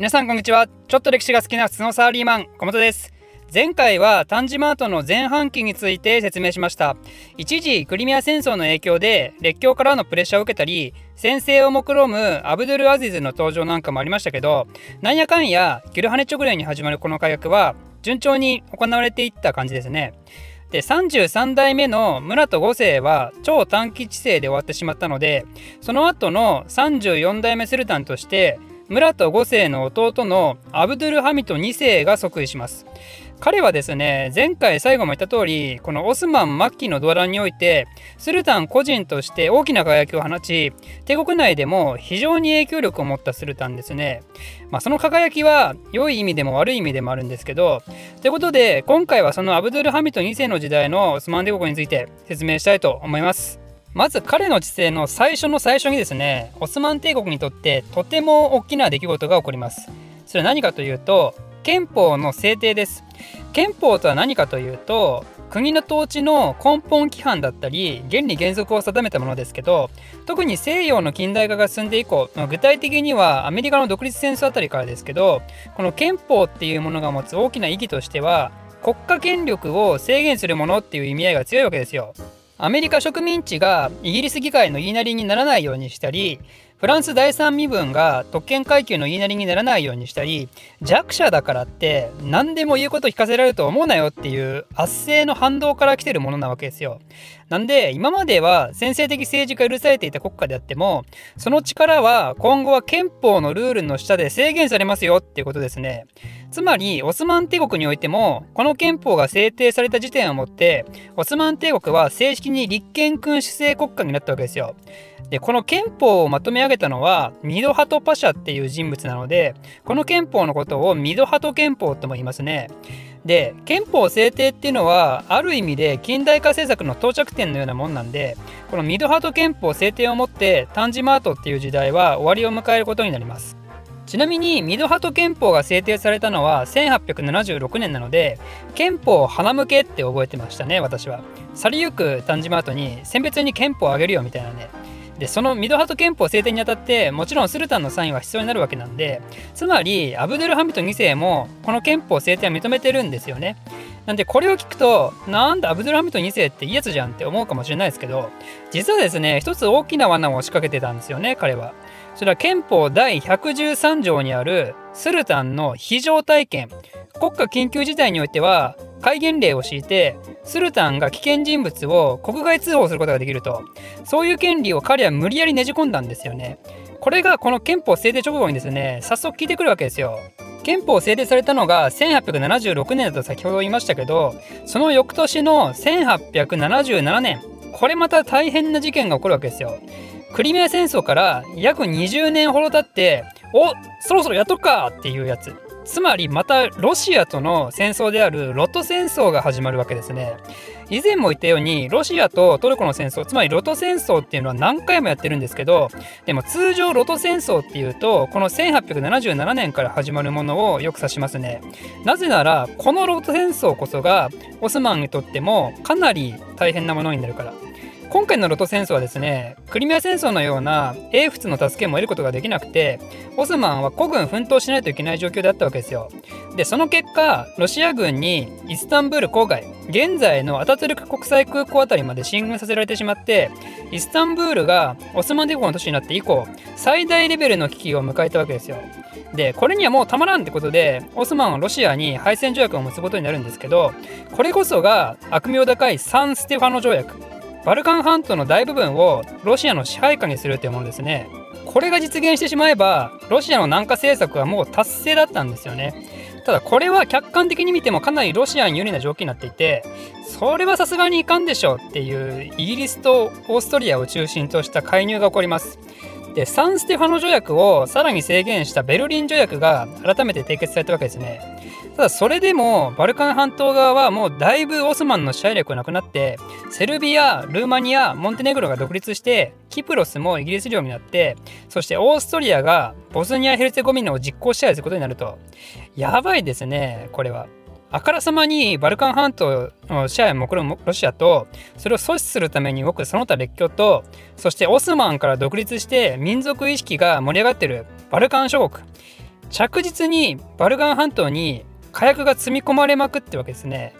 皆さんこんにちは。ちょっと歴史が好きな普通のサラリーマン小本です。前回はタンジマートの前半期について説明しました。一時クリミア戦争の影響で列強からのプレッシャーを受けたり先制を目論むアブドゥル・アジズの登場なんかもありましたけどなんやかんやキルハネ直連に始まるこの改革は順調に行われていった感じですね。で33代目の村戸5世は超短期治世で終わってしまったのでその後の34代目スルタンとして村戸5世の弟のアブドゥル・ハミト2世が即位します。彼はですね前回最後も言った通りこのオスマン末期の動乱においてスルタン個人として大きな輝きを放ち帝国内でも非常に影響力を持ったスルタンですね、まあ、その輝きは良い意味でも悪い意味でもあるんですけどということで今回はそのアブドゥル・ハミト2世の時代のオスマン帝国について説明したいと思いますまず彼の治世の最初の最初にですねオスマン帝国にとってとても大きな出来事が起こりますそれは何かというと憲法の制定です憲法とは何かというと国の統治の根本規範だったり原理原則を定めたものですけど特に西洋の近代化が進んで以降具体的にはアメリカの独立戦争あたりからですけどこの憲法っていうものが持つ大きな意義としては国家権力を制限するものっていう意味合いが強いわけですよ。アメリカ植民地がイギリス議会の言いなりにならないようにしたりフランス第三身分が特権階級の言いなりにならないようにしたり弱者だからって何でも言うこと聞かせられると思うなよっていう圧政の反動から来てるものなわけですよ。なんで今までは先制的政治が許されていた国家であってもその力は今後は憲法のルールの下で制限されますよっていうことですね。つまりオスマン帝国においてもこの憲法が制定された時点をもってオスマン帝国は正式に立憲君主制国家になったわけですよ。でこの憲法をまとめ上げたのはミドハト・パシャっていう人物なのでこの憲法のことをミドハト憲法とも言いますね。で憲法制定っていうのはある意味で近代化政策の到着点のようなもんなんでこのミドハト憲法制定をもってタンジマートっていう時代は終わりを迎えることになります。ちなみにミドハト憲法が制定されたのは1876年なので憲法を花向けって覚えてましたね私は去りゆくタンジマートに選別に憲法をあげるよみたいなねでそのミドハト憲法制定にあたってもちろんスルタンのサインは必要になるわけなんでつまりアブデルハミト2世もこの憲法制定は認めてるんですよね。なんでこれを聞くとなんだアブデルハミト2世っていいやつじゃんって思うかもしれないですけど実はですね一つ大きな罠を仕掛けてたんですよね彼は。それは憲法第113条にあるスルタンの非常体験。国家緊急事態においては戒厳令を敷いてスルタンが危険人物を国外通報することができると。そういう権利を彼は無理やりねじ込んだんですよね。これがこの憲法制定直後にですね早速聞いてくるわけですよ。憲法制定されたのが1876年だと先ほど言いましたけどその翌年の1877年これまた大変な事件が起こるわけですよ。クリミア戦争から約20年ほど経っておそろそろやっとくかっていうやつ。つまりまたロシアとの戦争であるロト戦争が始まるわけですね。以前も言ったようにロシアとトルコの戦争つまりロト戦争っていうのは何回もやってるんですけどでも通常ロト戦争っていうとこの1877年から始まるものをよく指しますね。なぜならこのロト戦争こそがオスマンにとってもかなり大変なものになるから。今回のロト戦争はですねクリミア戦争のような英仏の助けも得ることができなくてオスマンは孤軍奮闘しないといけない状況であったわけですよ。でその結果ロシア軍にイスタンブール郊外現在のアタトルク国際空港あたりまで進軍させられてしまってイスタンブールがオスマン帝国の都市になって以降最大レベルの危機を迎えたわけですよ。でこれにはもうたまらんってことでオスマンはロシアに敗戦条約を結ぶことになるんですけどこれこそが悪名高いサンステファノ条約。バルカン半島の大部分をロシアの支配下にするというものですね。これが実現してしまえばロシアの南下政策はもう達成だったんですよね。ただこれは客観的に見てもかなりロシアに有利な条件になっていてそれはさすがにいかんでしょうっていうイギリスとオーストリアを中心とした介入が起こります。でサンステファノ条約をさらに制限したベルリン条約が改めて締結されたわけですねただそれでもバルカン半島側はもうだいぶオスマンの支配力がなくなってセルビアルーマニアモンテネグロが独立してキプロスもイギリス領になってそしてオーストリアがボスニア・ヘルツェゴビナを実効支配することになるとやばいですねこれは。あからさまにバルカン半島の支配を目論むロシアとそれを阻止するために動くその他列強とそしてオスマンから独立して民族意識が盛り上がってるバルカン諸国。着実にバルカン半島に火薬が積み込まれまくってわけですね。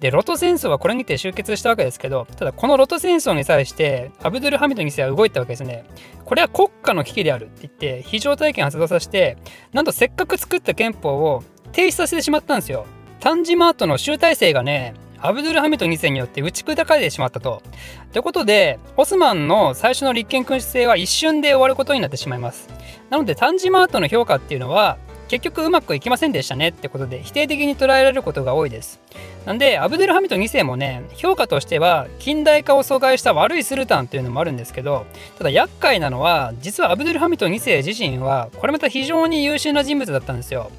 でロト戦争はこれにて終結したわけですけどただこのロト戦争に際してアブドゥル・ハミド2世は動いたわけですね。これは国家の危機であるって言って非常体験発動させてなんとせっかく作った憲法を停止させてしまったんですよ。タンジマートの集大成がねアブドゥル・ハミド2世によって打ち砕かれてしまったと。ということで、オスマンの最初の立憲君主制は一瞬で終わることになってしまいます。なので、タンジマートの評価っていうのは、結局うまくいきませんでしたねってことで否定的に捉えられることが多いです。なんでアブデルハミド2世もね評価としては近代化を阻害した悪いスルタンというのもあるんですけどただ厄介なのは実はアブデルハミド2世自身はこれまた非常に優秀な人物だったんですよ。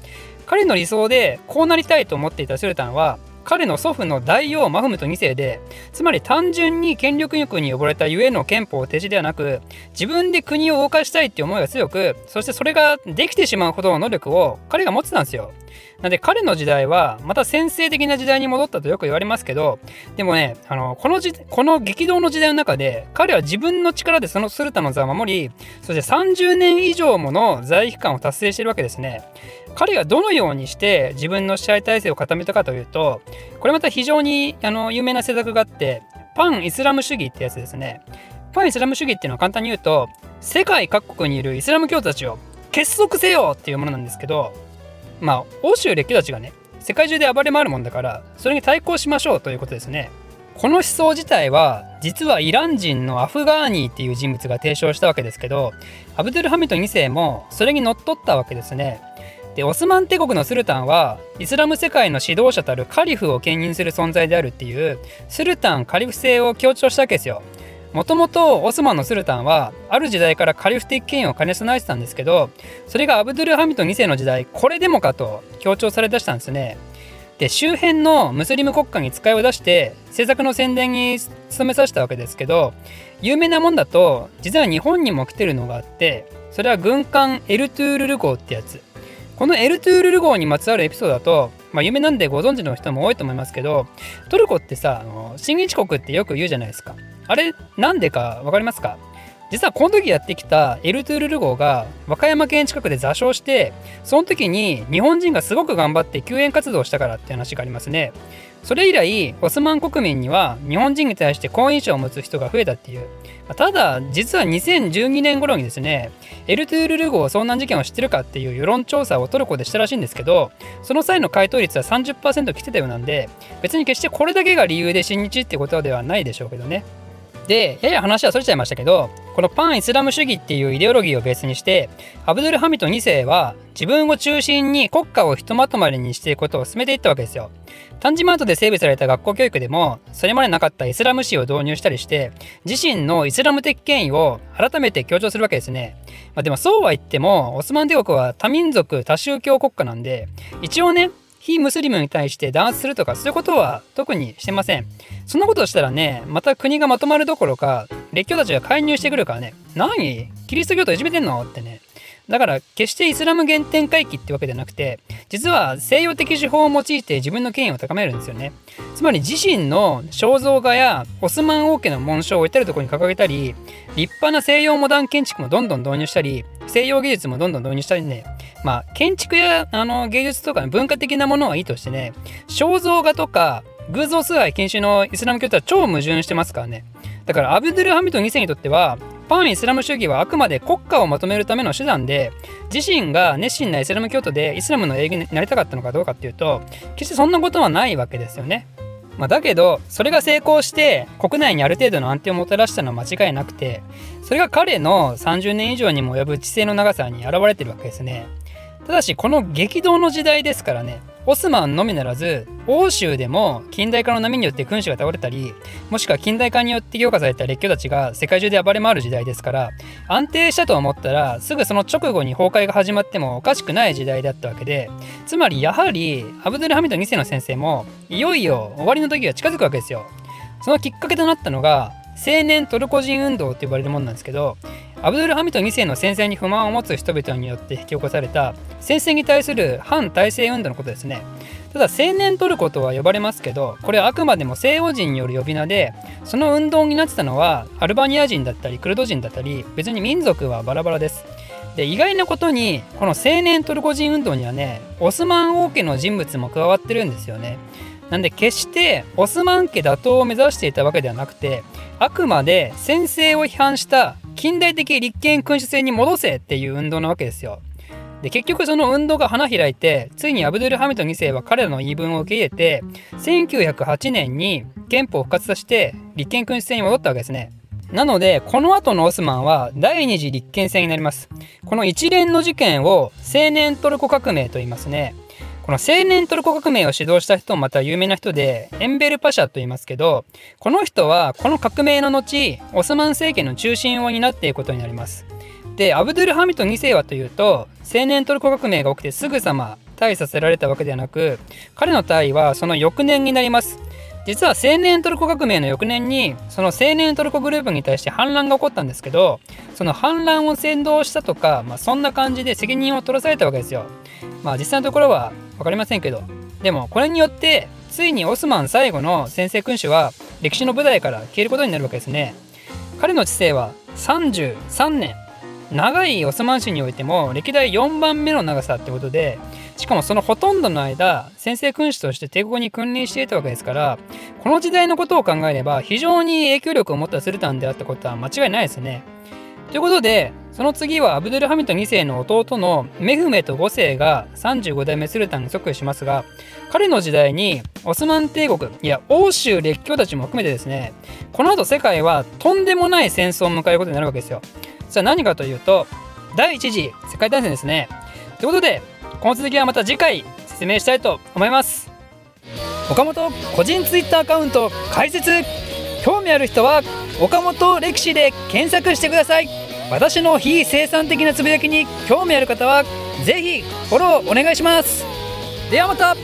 彼の理想でこうなりたいと思っていたシュルタンは彼の祖父の大王マフムト2世でつまり単純に権力欲に溺れたゆえの憲法停止ではなく自分で国を動かしたいっていう思いが強くそしてそれができてしまうほどの能力を彼が持ってたんですよ。なんで彼の時代はまた先制的な時代に戻ったとよく言われますけどでもねあのこのじこの激動の時代の中で彼は自分の力でそのスルタの座を守りそして30年以上もの在位期間を達成してるわけですね。彼がどのようにして自分の支配体制を固めたかというとこれまた非常にあの有名な施策があってパンイスラム主義ってやつですねパンイスラム主義っていうのは簡単に言うと世界各国にいるイスラム教徒たちを結束せよっていうものなんですけどまあ欧州列強たちがね世界中で暴れ回るもんだからそれに対抗しましょうということですねこの思想自体は実はイラン人のアフガーニーっていう人物が提唱したわけですけどアブドゥルハミド2世もそれにのっとったわけですねでオスマン帝国のスルタンはイスラム世界の指導者たるカリフを兼任する存在であるっていうスルタンカリフ制を強調したわけですよ。もともとオスマンのスルタンはある時代からカリフ的権威を兼ね備えてたんですけどそれがアブドゥル・ハミド2世の時代これでもかと強調されだしたんですね。で周辺のムスリム国家に使いを出して政策の宣伝に努めさせたわけですけど有名なもんだと実は日本にも来てるのがあってそれは軍艦エルトゥールル号ってやつこのエルトゥールル号にまつわるエピソードだと、まあ、有名なんでご存知の人も多いと思いますけどトルコってさあの親日国ってよく言うじゃないですかあれなんでか分かりますか？実はこの時やってきたエルトゥールル号が和歌山県近くで座礁してその時に日本人がすごく頑張って救援活動をしたからって話がありますね。それ以来オスマン国民には日本人に対して好印象を持つ人が増えたっていう。ただ実は2012年頃にですねエルトゥールル号遭難事件を知ってるかっていう世論調査をトルコでしたらしいんですけどその際の回答率は30%来てたようなんで別に決してこれだけが理由で親日ってことではないでしょうけどね。でやや話はそれちゃいましたけどこのパンイスラム主義っていうイデオロギーをベースにしてアブドゥル・ハミド2世は自分を中心に国家をひとまとまりにしていくことを進めていったわけですよ。タンジマートで整備された学校教育でもそれまでなかったイスラム史を導入したりして自身のイスラム的権威を改めて強調するわけですね。まあ、でもそうは言ってもオスマン帝国は多民族多宗教国家なんで一応ね非ムスリムに対して弾圧するとかそういうことは特にしてません。そんなことしたらね、また国がまとまるどころか、列強たちが介入してくるからね、何キリスト教徒いじめてんの？ってね。だから決してイスラム原点回帰ってわけではなくて実は西洋的手法を用いて自分の権威を高めるんですよねつまり自身の肖像画やオスマン王家の紋章を至るところに掲げたり立派な西洋モダン建築もどんどん導入したり西洋技術もどんどん導入したりねまあ建築やあの芸術とか文化的なものはいいとしてね肖像画とか偶像崇拝禁止のイスラム教とは超矛盾してますからねだからアブドゥル・ハミド2世にとってはパンイスラム主義はあくまで国家をまとめるための手段で自身が熱心なイスラム教徒でイスラムの英語になりたかったのかどうかっていうと決してそんなことはないわけですよね。まあ、だけどそれが成功して国内にある程度の安定をもたらしたのは間違いなくてそれが彼の30年以上にも及ぶ知性の長さに現れてるわけですね。ただしこの激動の時代ですからねオスマンのみならず欧州でも近代化の波によって君主が倒れたりもしくは近代化によって強化された列強たちが世界中で暴れ回る時代ですから安定したと思ったらすぐその直後に崩壊が始まってもおかしくない時代だったわけでつまりやはりアブドゥル・ハミド2世の先生もいよいよ終わりの時が近づくわけですよ。そのきっかけとなったのが青年トルコ人運動と呼ばれるものなんですけどアブドゥル・ハミド2世の先生に不満を持つ人々によって引き起こされた先生に対する反体制運動のことですね。ただ青年トルコとは呼ばれますけどこれはあくまでも西洋人による呼び名でその運動になってたのはアルバニア人だったりクルド人だったり別に民族はバラバラです。で意外なことにこの青年トルコ人運動にはねオスマン王家の人物も加わってるんですよね。なんで決してオスマン家打倒を目指していたわけではなくてあくまで先制を批判した近代的立憲君主制に戻せっていう運動なわけですよ。で結局その運動が花開いてついにアブドゥルハミド2世は彼らの言い分を受け入れて1908年に憲法を復活させて立憲君主制に戻ったわけですね。なのでこの後のオスマンは第二次立憲制になります。この一連の事件を青年トルコ革命と言いますね。この青年トルコ革命を指導した人もまた有名な人でエンベルパシャと言いますけどこの人はこの革命の後オスマン政権の中心を担っていくことになります。でアブドゥルハミト2世はというと青年トルコ革命が起きてすぐさま退位させられたわけではなく彼の退位はその翌年になります実は青年トルコ革命の翌年にその青年トルコグループに対して反乱が起こったんですけどその反乱を先導したとか、まあ、そんな感じで責任を取らされたわけですよ。まあ実際のところは分かりませんけど。でもこれによってついにオスマン最後の先制君主は歴史の舞台から消えることになるわけですね。彼の知性は33年。長いオスマン史においても歴代4番目の長さってことでしかもそのほとんどの間先制君主として帝国に君臨していたわけですからこの時代のことを考えれば非常に影響力を持ったスルタンであったことは間違いないですね。ということでその次はアブドゥルハミド2世の弟のメフメと5世が35代目スルタンに即位しますが彼の時代にオスマン帝国いや欧州列強たちも含めてですねこの後世界はとんでもない戦争を迎えることになるわけですよ。じゃあ何かというと第一次世界大戦ですね。ということでこの続きはまた次回説明したいと思います。岡本個人ツイッターアカウント開設興味ある人は岡本歴史で検索してください私の非生産的なつぶやきに興味ある方は是非フォローお願いしますではまた